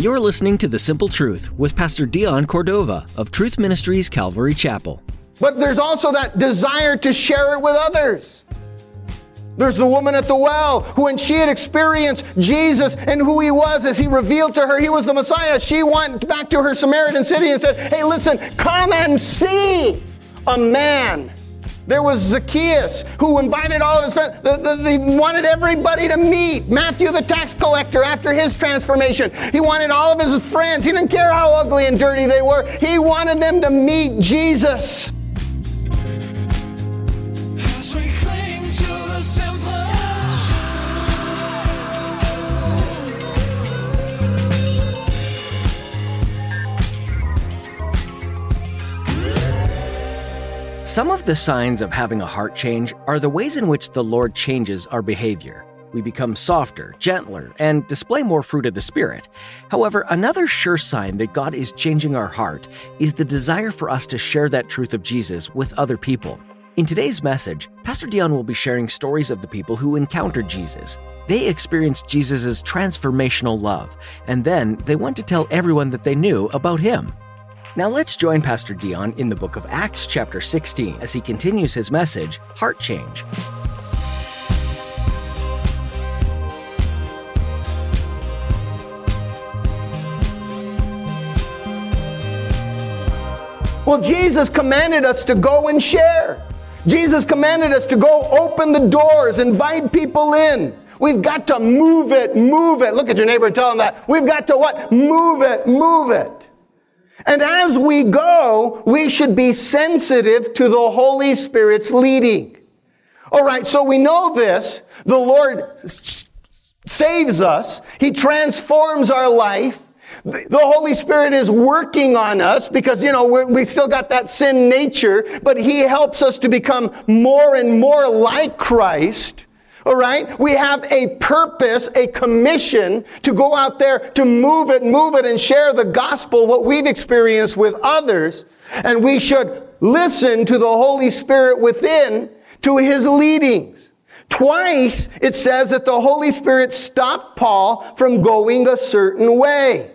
You're listening to The Simple Truth with Pastor Dion Cordova of Truth Ministries Calvary Chapel. But there's also that desire to share it with others. There's the woman at the well who, when she had experienced Jesus and who he was as he revealed to her he was the Messiah, she went back to her Samaritan city and said, Hey, listen, come and see a man. There was Zacchaeus who invited all of his friends. The, the, they wanted everybody to meet Matthew the tax collector after his transformation. He wanted all of his friends. He didn't care how ugly and dirty they were. He wanted them to meet Jesus. Some of the signs of having a heart change are the ways in which the Lord changes our behavior. We become softer, gentler, and display more fruit of the Spirit. However, another sure sign that God is changing our heart is the desire for us to share that truth of Jesus with other people. In today's message, Pastor Dion will be sharing stories of the people who encountered Jesus. They experienced Jesus' transformational love, and then they went to tell everyone that they knew about him. Now let's join Pastor Dion in the book of Acts, chapter 16, as he continues his message, Heart Change. Well, Jesus commanded us to go and share. Jesus commanded us to go open the doors, invite people in. We've got to move it, move it. Look at your neighbor and tell them that. We've got to what? Move it, move it. And as we go, we should be sensitive to the Holy Spirit's leading. All right, so we know this. The Lord saves us. He transforms our life. The Holy Spirit is working on us because, you know, we still got that sin nature, but He helps us to become more and more like Christ. All right? We have a purpose, a commission to go out there to move it, move it, and share the gospel, what we've experienced with others. And we should listen to the Holy Spirit within, to His leadings. Twice it says that the Holy Spirit stopped Paul from going a certain way.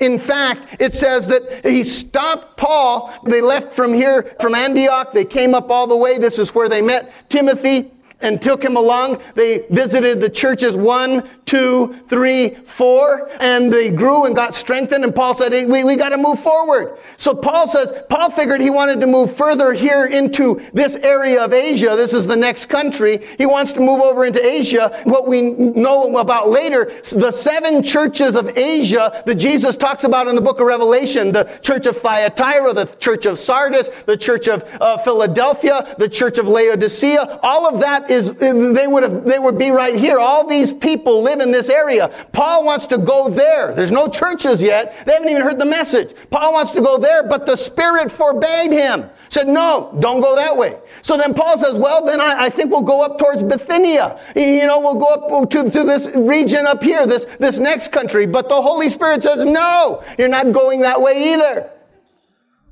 In fact, it says that he stopped Paul. They left from here, from Antioch. They came up all the way. This is where they met Timothy and took him along. They visited the churches one, two, three, four, and they grew and got strengthened. And Paul said, hey, we, we got to move forward. So Paul says, Paul figured he wanted to move further here into this area of Asia. This is the next country. He wants to move over into Asia. What we know about later, the seven churches of Asia that Jesus talks about in the book of Revelation, the church of Thyatira, the church of Sardis, the church of uh, Philadelphia, the church of Laodicea, all of that is, they would have, they would be right here. All these people live in this area. Paul wants to go there. There's no churches yet. They haven't even heard the message. Paul wants to go there, but the Spirit forbade him. Said, no, don't go that way. So then Paul says, well, then I, I think we'll go up towards Bithynia. You know, we'll go up to, to this region up here, this, this next country. But the Holy Spirit says, no, you're not going that way either.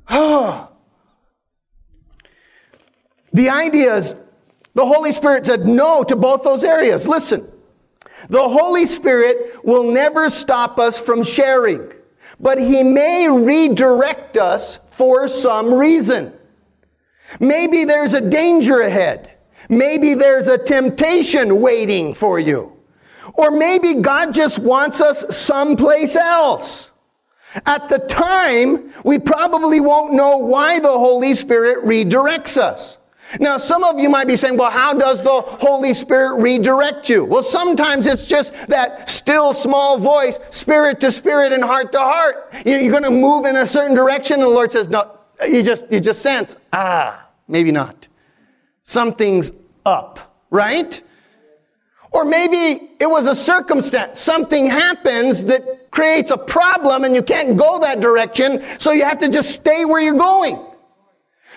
the idea is the Holy Spirit said no to both those areas. Listen, the Holy Spirit will never stop us from sharing, but He may redirect us for some reason. Maybe there's a danger ahead. Maybe there's a temptation waiting for you. Or maybe God just wants us someplace else. At the time, we probably won't know why the Holy Spirit redirects us. Now, some of you might be saying, well, how does the Holy Spirit redirect you? Well, sometimes it's just that still small voice, spirit to spirit and heart to heart. You're going to move in a certain direction and the Lord says, no, you just, you just sense, ah, maybe not. Something's up, right? Or maybe it was a circumstance. Something happens that creates a problem and you can't go that direction, so you have to just stay where you're going.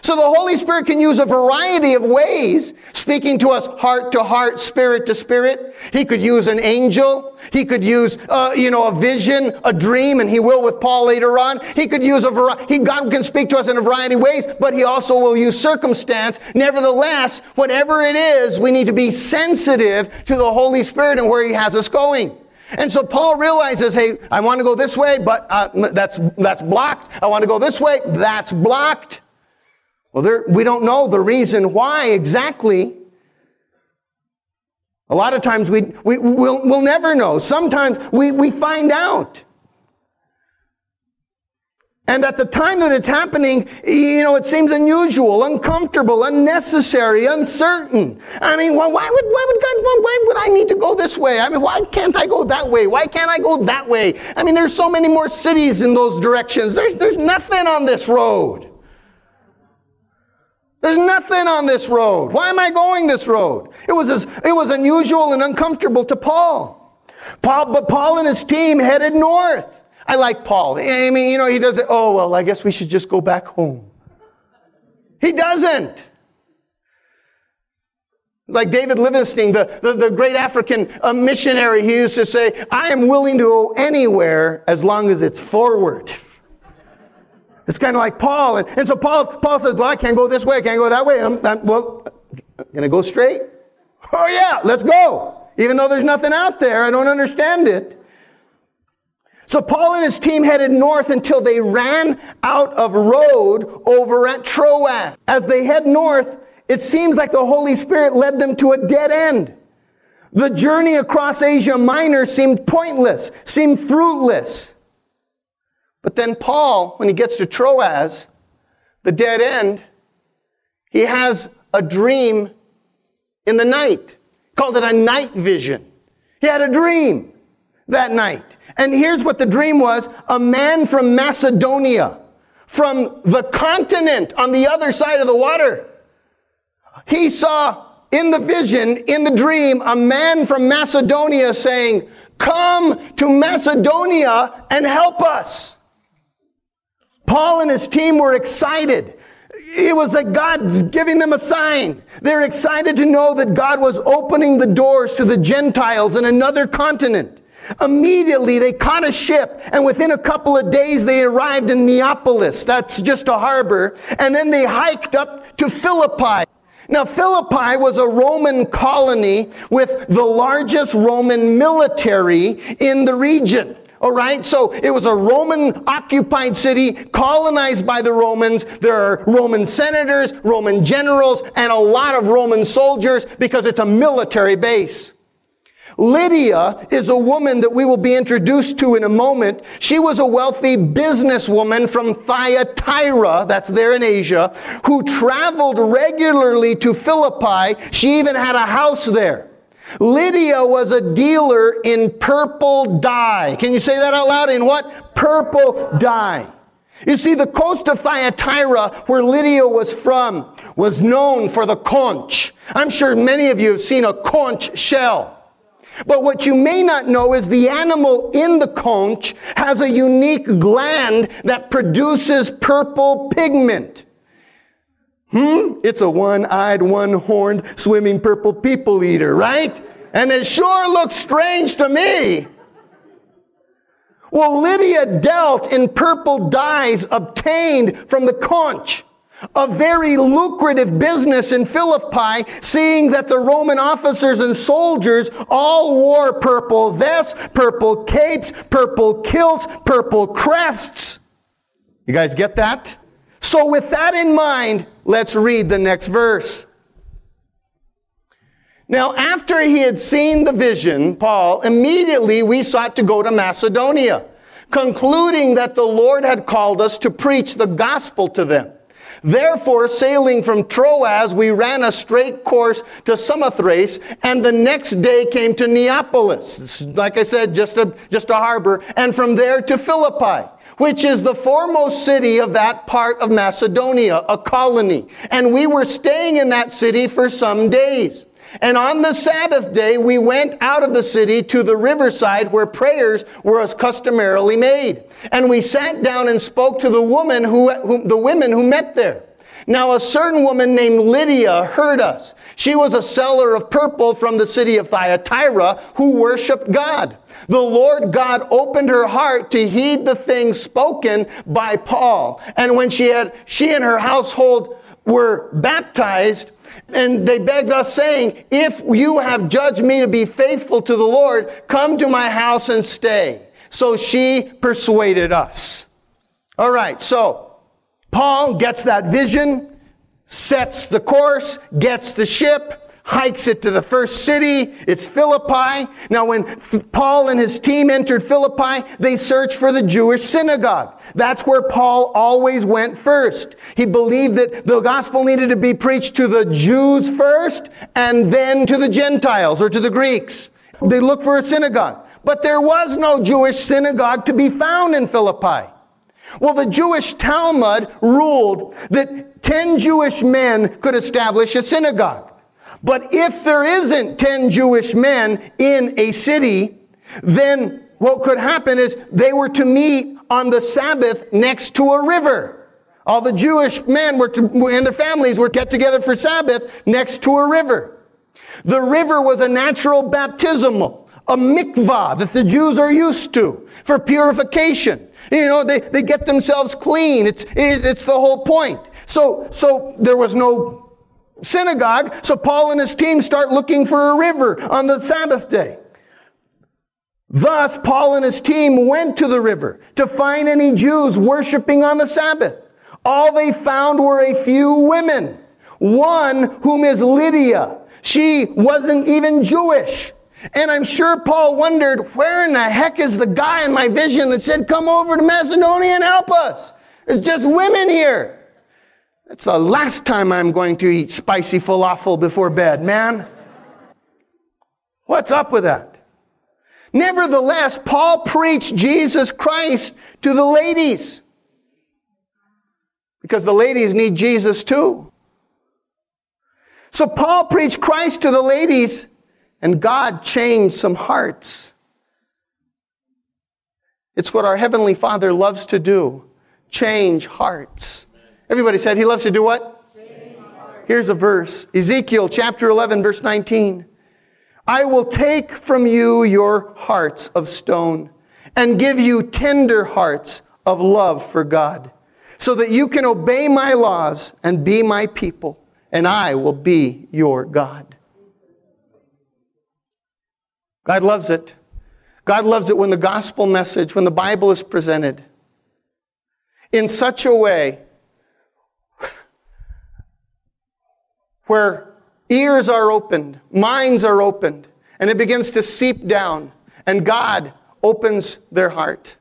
So the Holy Spirit can use a variety of ways, speaking to us heart to heart, spirit to spirit. He could use an angel. He could use, uh, you know, a vision, a dream, and he will with Paul later on. He could use a variety, he God can speak to us in a variety of ways, but he also will use circumstance. Nevertheless, whatever it is, we need to be sensitive to the Holy Spirit and where he has us going. And so Paul realizes, hey, I want to go this way, but uh, that's, that's blocked. I want to go this way, that's blocked. Well, there, we don't know the reason why exactly. A lot of times we, we, we'll, we'll never know. Sometimes we, we find out. And at the time that it's happening, you know, it seems unusual, uncomfortable, unnecessary, uncertain. I mean, why, why would, why would God, why would I need to go this way? I mean, why can't I go that way? Why can't I go that way? I mean, there's so many more cities in those directions. There's, there's nothing on this road. There's nothing on this road. Why am I going this road? It was, as, it was unusual and uncomfortable to Paul. Paul. But Paul and his team headed north. I like Paul. I mean, you know, he doesn't, oh, well, I guess we should just go back home. He doesn't. Like David Livingstone, the, the, the great African uh, missionary, he used to say, I am willing to go anywhere as long as it's forward. It's kind of like Paul. And, and so Paul, Paul says, well, I can't go this way. I can't go that way. I'm, I'm well, going to go straight? Oh yeah, let's go. Even though there's nothing out there, I don't understand it. So Paul and his team headed north until they ran out of road over at Troas. As they head north, it seems like the Holy Spirit led them to a dead end. The journey across Asia Minor seemed pointless, seemed fruitless. But then Paul, when he gets to Troas, the dead end, he has a dream in the night. He called it a night vision. He had a dream that night. And here's what the dream was. A man from Macedonia, from the continent on the other side of the water, he saw in the vision, in the dream, a man from Macedonia saying, come to Macedonia and help us. Paul and his team were excited. It was like God giving them a sign. They're excited to know that God was opening the doors to the Gentiles in another continent. Immediately they caught a ship and within a couple of days they arrived in Neapolis. That's just a harbor. And then they hiked up to Philippi. Now Philippi was a Roman colony with the largest Roman military in the region. All right. So it was a Roman occupied city colonized by the Romans. There are Roman senators, Roman generals, and a lot of Roman soldiers because it's a military base. Lydia is a woman that we will be introduced to in a moment. She was a wealthy businesswoman from Thyatira, that's there in Asia, who traveled regularly to Philippi. She even had a house there. Lydia was a dealer in purple dye. Can you say that out loud? In what? Purple dye. You see, the coast of Thyatira, where Lydia was from, was known for the conch. I'm sure many of you have seen a conch shell. But what you may not know is the animal in the conch has a unique gland that produces purple pigment. Hmm? It's a one-eyed, one-horned, swimming purple people eater, right? And it sure looks strange to me. Well, Lydia dealt in purple dyes obtained from the conch. A very lucrative business in Philippi, seeing that the Roman officers and soldiers all wore purple vests, purple capes, purple kilts, purple crests. You guys get that? So with that in mind, Let's read the next verse. Now, after he had seen the vision, Paul, immediately we sought to go to Macedonia, concluding that the Lord had called us to preach the gospel to them. Therefore, sailing from Troas, we ran a straight course to Samothrace, and the next day came to Neapolis. Like I said, just a, just a harbor, and from there to Philippi which is the foremost city of that part of Macedonia, a colony. And we were staying in that city for some days. And on the Sabbath day, we went out of the city to the riverside where prayers were as customarily made. And we sat down and spoke to the woman who, who the women who met there. Now, a certain woman named Lydia heard us. She was a seller of purple from the city of Thyatira who worshiped God. The Lord God opened her heart to heed the things spoken by Paul. And when she had, she and her household were baptized, and they begged us, saying, If you have judged me to be faithful to the Lord, come to my house and stay. So she persuaded us. All right, so Paul gets that vision, sets the course, gets the ship, hikes it to the first city. It's Philippi. Now, when Paul and his team entered Philippi, they searched for the Jewish synagogue. That's where Paul always went first. He believed that the gospel needed to be preached to the Jews first and then to the Gentiles or to the Greeks. They looked for a synagogue. But there was no Jewish synagogue to be found in Philippi. Well, the Jewish Talmud ruled that 10 Jewish men could establish a synagogue. But if there isn't 10 Jewish men in a city, then what could happen is they were to meet on the Sabbath next to a river. All the Jewish men were to, and their families were get together for Sabbath next to a river. The river was a natural baptismal, a mikvah that the Jews are used to for purification. You know, they, they get themselves clean. It's, it's the whole point. So, so there was no synagogue. So Paul and his team start looking for a river on the Sabbath day. Thus, Paul and his team went to the river to find any Jews worshiping on the Sabbath. All they found were a few women. One whom is Lydia. She wasn't even Jewish. And I'm sure Paul wondered, where in the heck is the guy in my vision that said, come over to Macedonia and help us? It's just women here. It's the last time I'm going to eat spicy falafel before bed, man. What's up with that? Nevertheless, Paul preached Jesus Christ to the ladies. Because the ladies need Jesus too. So Paul preached Christ to the ladies, and God changed some hearts. It's what our Heavenly Father loves to do change hearts. Everybody said he loves to do what? Here's a verse Ezekiel chapter 11, verse 19. I will take from you your hearts of stone and give you tender hearts of love for God, so that you can obey my laws and be my people, and I will be your God. God loves it. God loves it when the gospel message, when the Bible is presented in such a way where ears are opened, minds are opened, and it begins to seep down, and God opens their heart.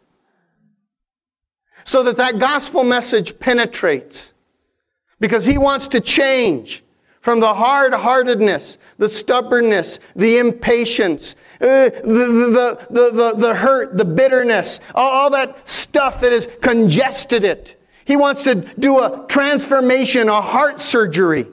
So that that gospel message penetrates. Because he wants to change from the hard-heartedness, the stubbornness, the impatience, uh, the, the, the, the, the hurt, the bitterness, all, all that stuff that has congested it. He wants to do a transformation, a heart surgery.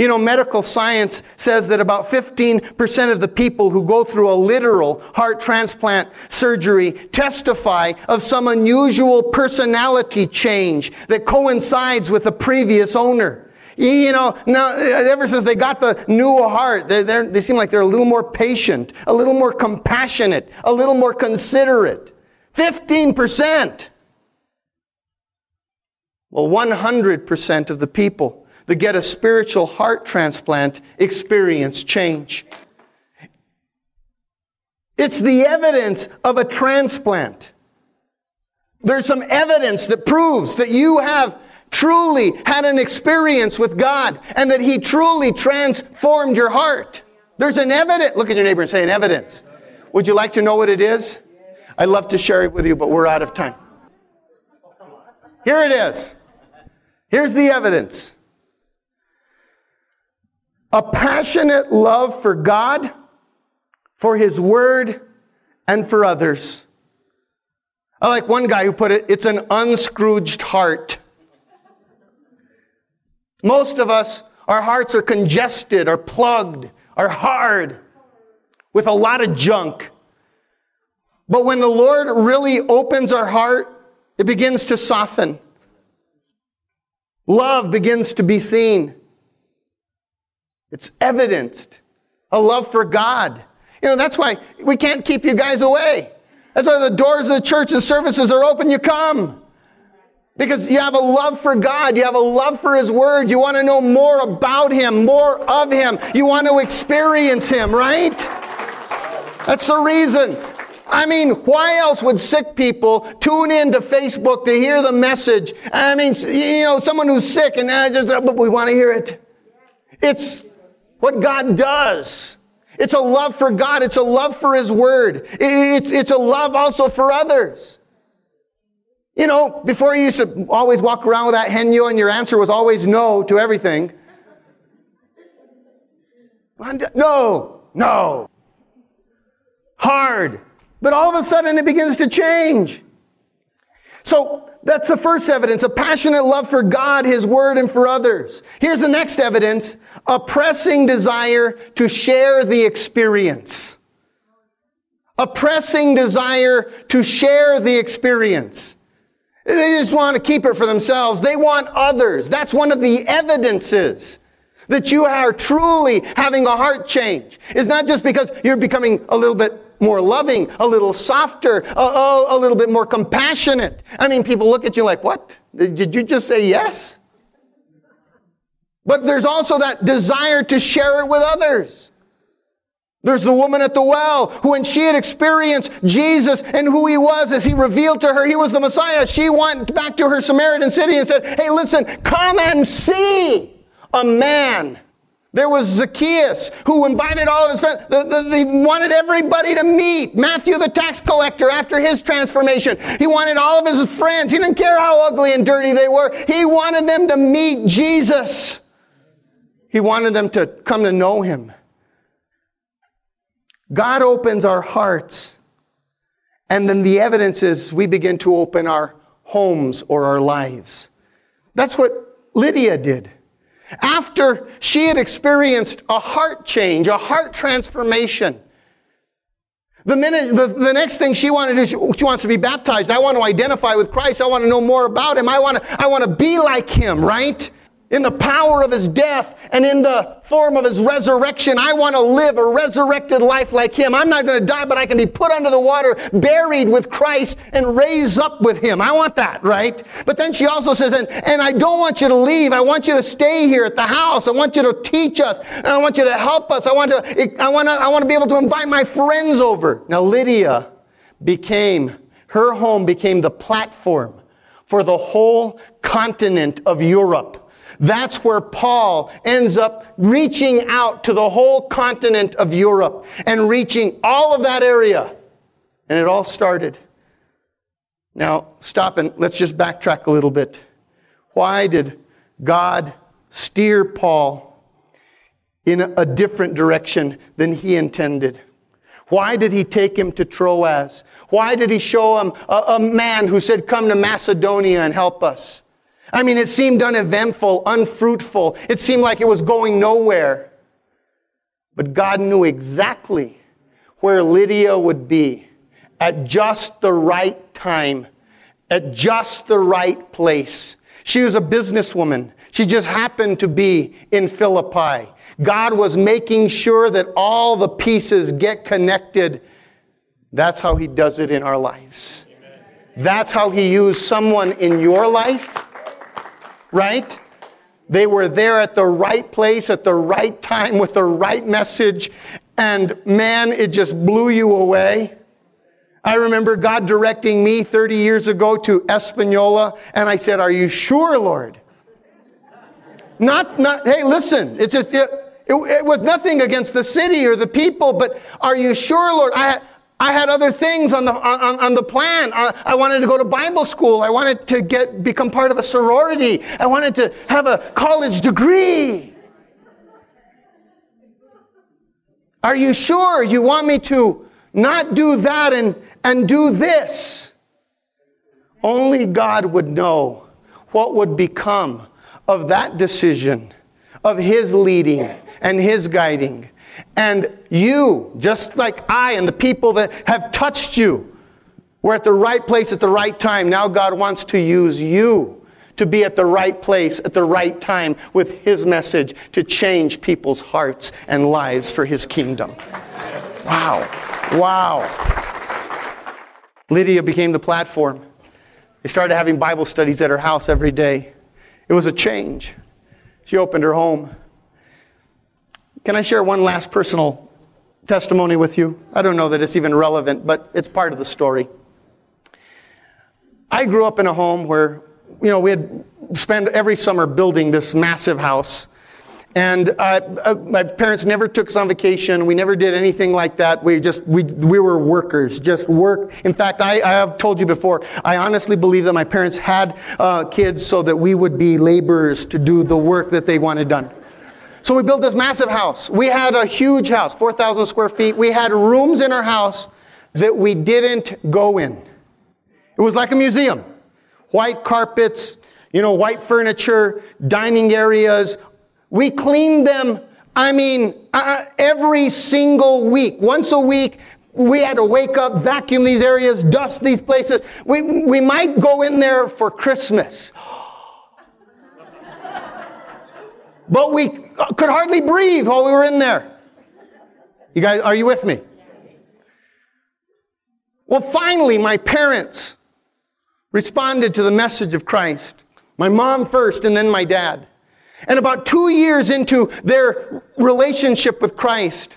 You know, medical science says that about 15% of the people who go through a literal heart transplant surgery testify of some unusual personality change that coincides with the previous owner. You know, now, ever since they got the new heart, they they seem like they're a little more patient, a little more compassionate, a little more considerate. 15%. Well, 100% of the people that get a spiritual heart transplant experience change. It's the evidence of a transplant. There's some evidence that proves that you have truly had an experience with God and that He truly transformed your heart. There's an evidence. Look at your neighbor and say an evidence. Would you like to know what it is? I'd love to share it with you, but we're out of time. Here it is. Here's the evidence a passionate love for God, for His Word, and for others. I like one guy who put it, it's an unscrooged heart. Most of us, our hearts are congested, are plugged, are hard, with a lot of junk. But when the Lord really opens our heart, it begins to soften. Love begins to be seen. It's evidenced. A love for God. You know, that's why we can't keep you guys away. That's why the doors of the church and services are open. You come. Because you have a love for God. You have a love for His Word. You want to know more about Him, more of Him. You want to experience Him, right? That's the reason. I mean, why else would sick people tune in to Facebook to hear the message? I mean, you know, someone who's sick and I just, but we want to hear it. It's what God does. It's a love for God. It's a love for His Word. It's, it's a love also for others. You know, before you used to always walk around with that henyo and your answer was always no to everything. Uh, no, no. Hard. But all of a sudden it begins to change. So that's the first evidence, a passionate love for God, His Word, and for others. Here's the next evidence, a pressing desire to share the experience. A pressing desire to share the experience. They just want to keep it for themselves. They want others. That's one of the evidences that you are truly having a heart change. It's not just because you're becoming a little bit more loving, a little softer, a, a, a, little bit more compassionate. I mean, people look at you like, what? Did you just say yes? But there's also that desire to share it with others. There's the woman at the well who, when she had experienced Jesus and who he was as he revealed to her he was the Messiah, she went back to her Samaritan city and said, Hey, listen, come and see a man there was Zacchaeus who invited all of his friends. They wanted everybody to meet Matthew the tax collector after his transformation. He wanted all of his friends. He didn't care how ugly and dirty they were. He wanted them to meet Jesus. He wanted them to come to know him. God opens our hearts. And then the evidence is we begin to open our homes or our lives. That's what Lydia did. After she had experienced a heart change, a heart transformation, the minute, the, the next thing she wanted she, she wants to be baptized. I want to identify with Christ. I want to know more about him. I want to, I want to be like him, right? In the power of his death and in the form of his resurrection. I want to live a resurrected life like him. I'm not going to die, but I can be put under the water, buried with Christ, and raised up with him. I want that, right? But then she also says, and, and I don't want you to leave. I want you to stay here at the house. I want you to teach us. And I want you to help us. I want to, I want to, I want to be able to invite my friends over. Now, Lydia became, her home became the platform for the whole continent of Europe that's where Paul ends up reaching out to the whole continent of Europe and reaching all of that area. And it all started. Now, stop and let's just backtrack a little bit. Why did God steer Paul in a different direction than he intended? Why did he take him to Troas? Why did he show him a, a man who said, Come to Macedonia and help us? I mean, it seemed uneventful, unfruitful. It seemed like it was going nowhere. But God knew exactly where Lydia would be at just the right time, at just the right place. She was a businesswoman. She just happened to be in Philippi. God was making sure that all the pieces get connected. That's how He does it in our lives. That's how He used someone in your life right? They were there at the right place at the right time with the right message. And man, it just blew you away. I remember God directing me 30 years ago to Espanola, and I said, Are you sure, Lord? Not, not, hey, listen, it's just, it, it, it was nothing against the city or the people, but are you sure, Lord? I, I had other things on the, on, on the plan. I, I, wanted to go to Bible school. I wanted to get, become part of a sorority. I wanted to have a college degree. Are you sure you want me to not do that and, and do this? Only God would know what would become of that decision, of His leading and His guiding. And you, just like I and the people that have touched you, were at the right place at the right time. Now God wants to use you to be at the right place at the right time with His message to change people's hearts and lives for His kingdom. Wow. Wow. Lydia became the platform. They started having Bible studies at her house every day. It was a change. She opened her home. Can I share one last personal testimony with you? I don't know that it's even relevant, but it's part of the story. I grew up in a home where, you know, we had spent every summer building this massive house. And uh, uh, my parents never took us on vacation. We never did anything like that. We just, we, we were workers, just work. In fact, I, I have told you before, I honestly believe that my parents had uh, kids so that we would be laborers to do the work that they wanted done. So we built this massive house. We had a huge house, 4,000 square feet. We had rooms in our house that we didn't go in. It was like a museum. White carpets, you know, white furniture, dining areas. We cleaned them, I mean, uh, every single week. Once a week, we had to wake up, vacuum these areas, dust these places. We, we might go in there for Christmas. But we could hardly breathe while we were in there. You guys, are you with me? Well, finally, my parents responded to the message of Christ. My mom first, and then my dad. And about two years into their relationship with Christ,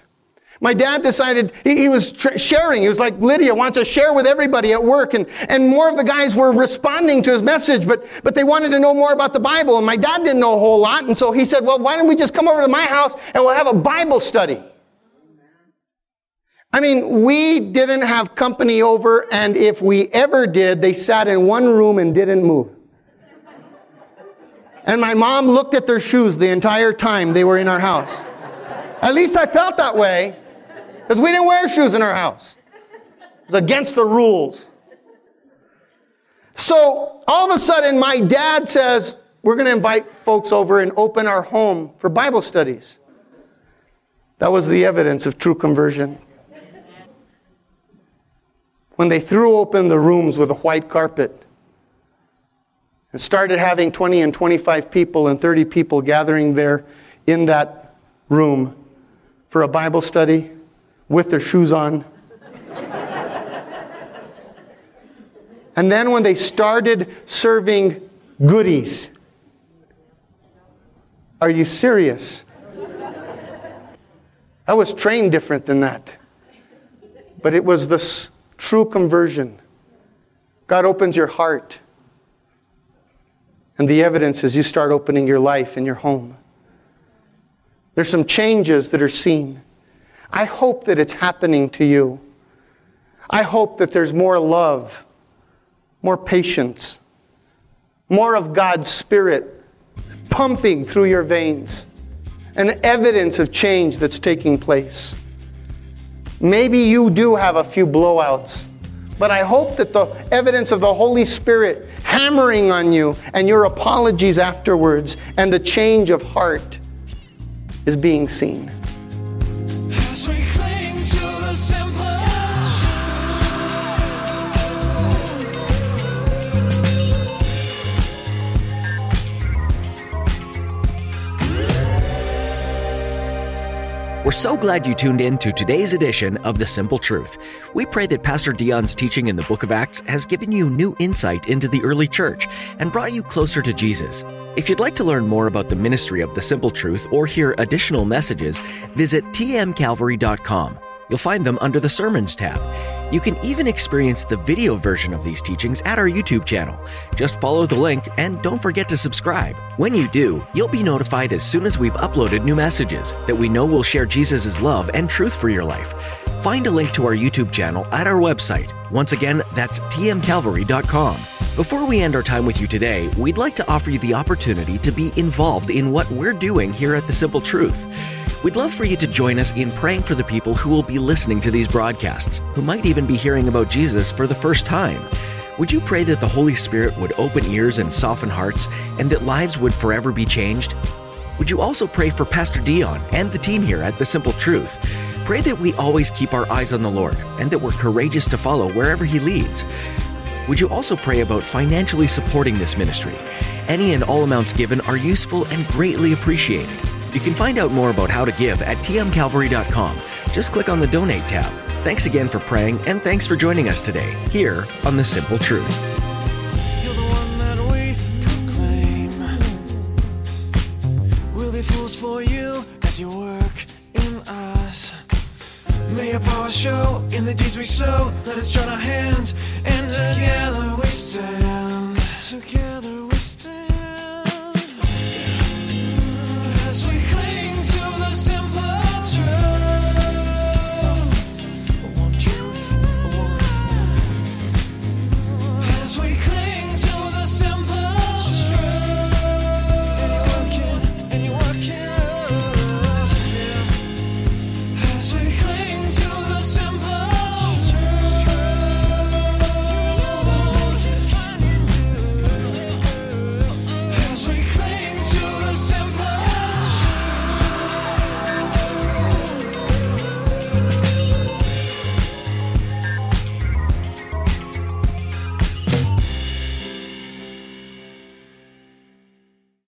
my dad decided he, he was tr- sharing. He was like, Lydia wants to share with everybody at work. And, and more of the guys were responding to his message, but, but they wanted to know more about the Bible. And my dad didn't know a whole lot. And so he said, well, why don't we just come over to my house and we'll have a Bible study? I mean, we didn't have company over, and if we ever did, they sat in one room and didn't move. And my mom looked at their shoes the entire time they were in our house. At least I felt that way, because we didn't wear shoes in our house. It was against the rules. So all of a sudden, my dad says, We're going to invite folks over and open our home for Bible studies. That was the evidence of true conversion when they threw open the rooms with a white carpet and started having 20 and 25 people and 30 people gathering there in that room for a Bible study with their shoes on. and then when they started serving goodies, are you serious? I was trained different than that. But it was this true conversion. God opens your heart. And the evidence is you start opening your life and your home. There's some changes that are seen. I hope that it's happening to you. I hope that there's more love, more patience, more of God's Spirit pumping through your veins, an evidence of change that's taking place. Maybe you do have a few blowouts, but I hope that the evidence of the Holy Spirit hammering on you and your apologies afterwards and the change of heart is being seen. We're so glad you tuned in to today's edition of The Simple Truth. We pray that Pastor Dion's teaching in the book of Acts has given you new insight into the early church and brought you closer to Jesus. If you'd like to learn more about the ministry of The Simple Truth or hear additional messages, visit tmcalvary.com. You'll find them under the Sermons tab. You can even experience the video version of these teachings at our YouTube channel. Just follow the link and don't forget to subscribe. When you do, you'll be notified as soon as we've uploaded new messages that we know will share Jesus' love and truth for your life. Find a link to our YouTube channel at our website. Once again, that's tmcalvary.com. Before we end our time with you today, we'd like to offer you the opportunity to be involved in what we're doing here at The Simple Truth. We'd love for you to join us in praying for the people who will be listening to these broadcasts, who might even be hearing about Jesus for the first time. Would you pray that the Holy Spirit would open ears and soften hearts, and that lives would forever be changed? Would you also pray for Pastor Dion and the team here at The Simple Truth? Pray that we always keep our eyes on the Lord and that we're courageous to follow wherever He leads. would you also pray about financially supporting this ministry? Any and all amounts given are useful and greatly appreciated. You can find out more about how to give at tmcalvary.com. Just click on the donate tab. Thanks again for praying, and thanks for joining us today here on The Simple Truth. Show in the deeds we sow. Let us join our hands, and together we stand.